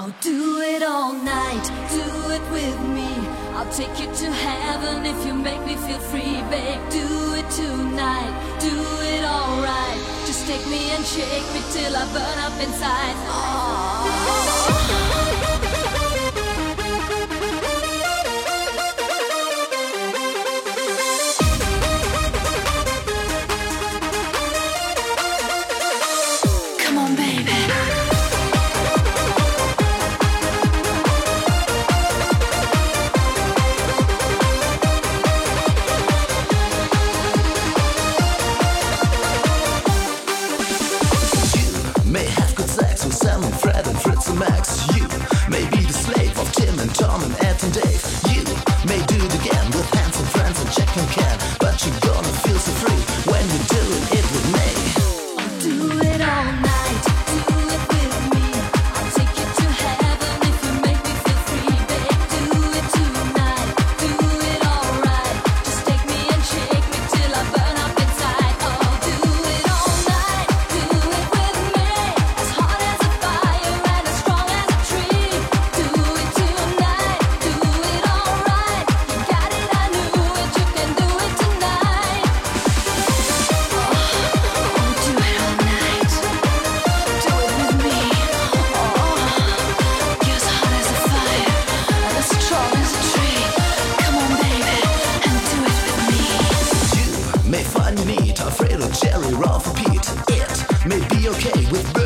I'll do it all night, do it with me. I'll take you to heaven if you make me feel free, babe. Do it tonight, do it all right. Just take me and shake me till I burn up inside. Come on, baby. Fred and Fritz and Max. You may be the slave of Tim and Tom and Ed and Dave. You may do it again with handsome friends and Jack and Ken. on your meat, afraid of Jerry Ralph, for Pete. It may be okay with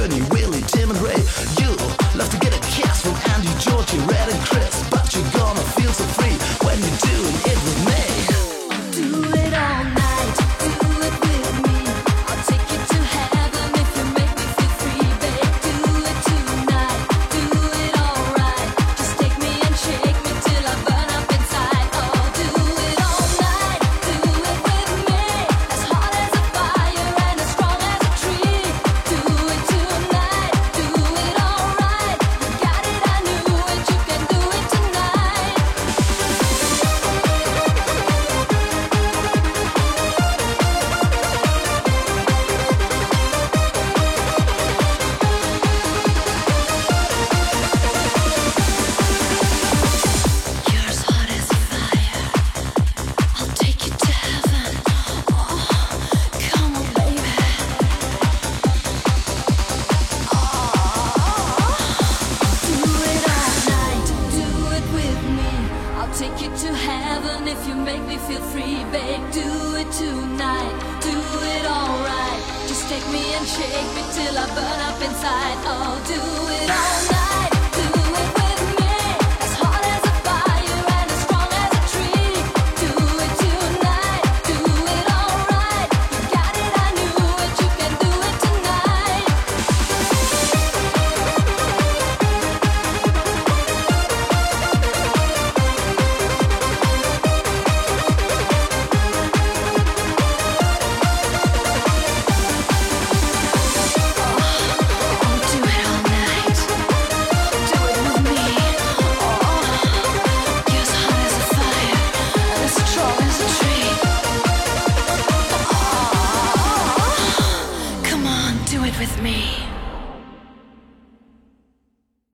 take you to heaven if you make me feel free, babe. Do it tonight, do it alright. Just take me and shake me till I burn up inside. Oh, do it all night.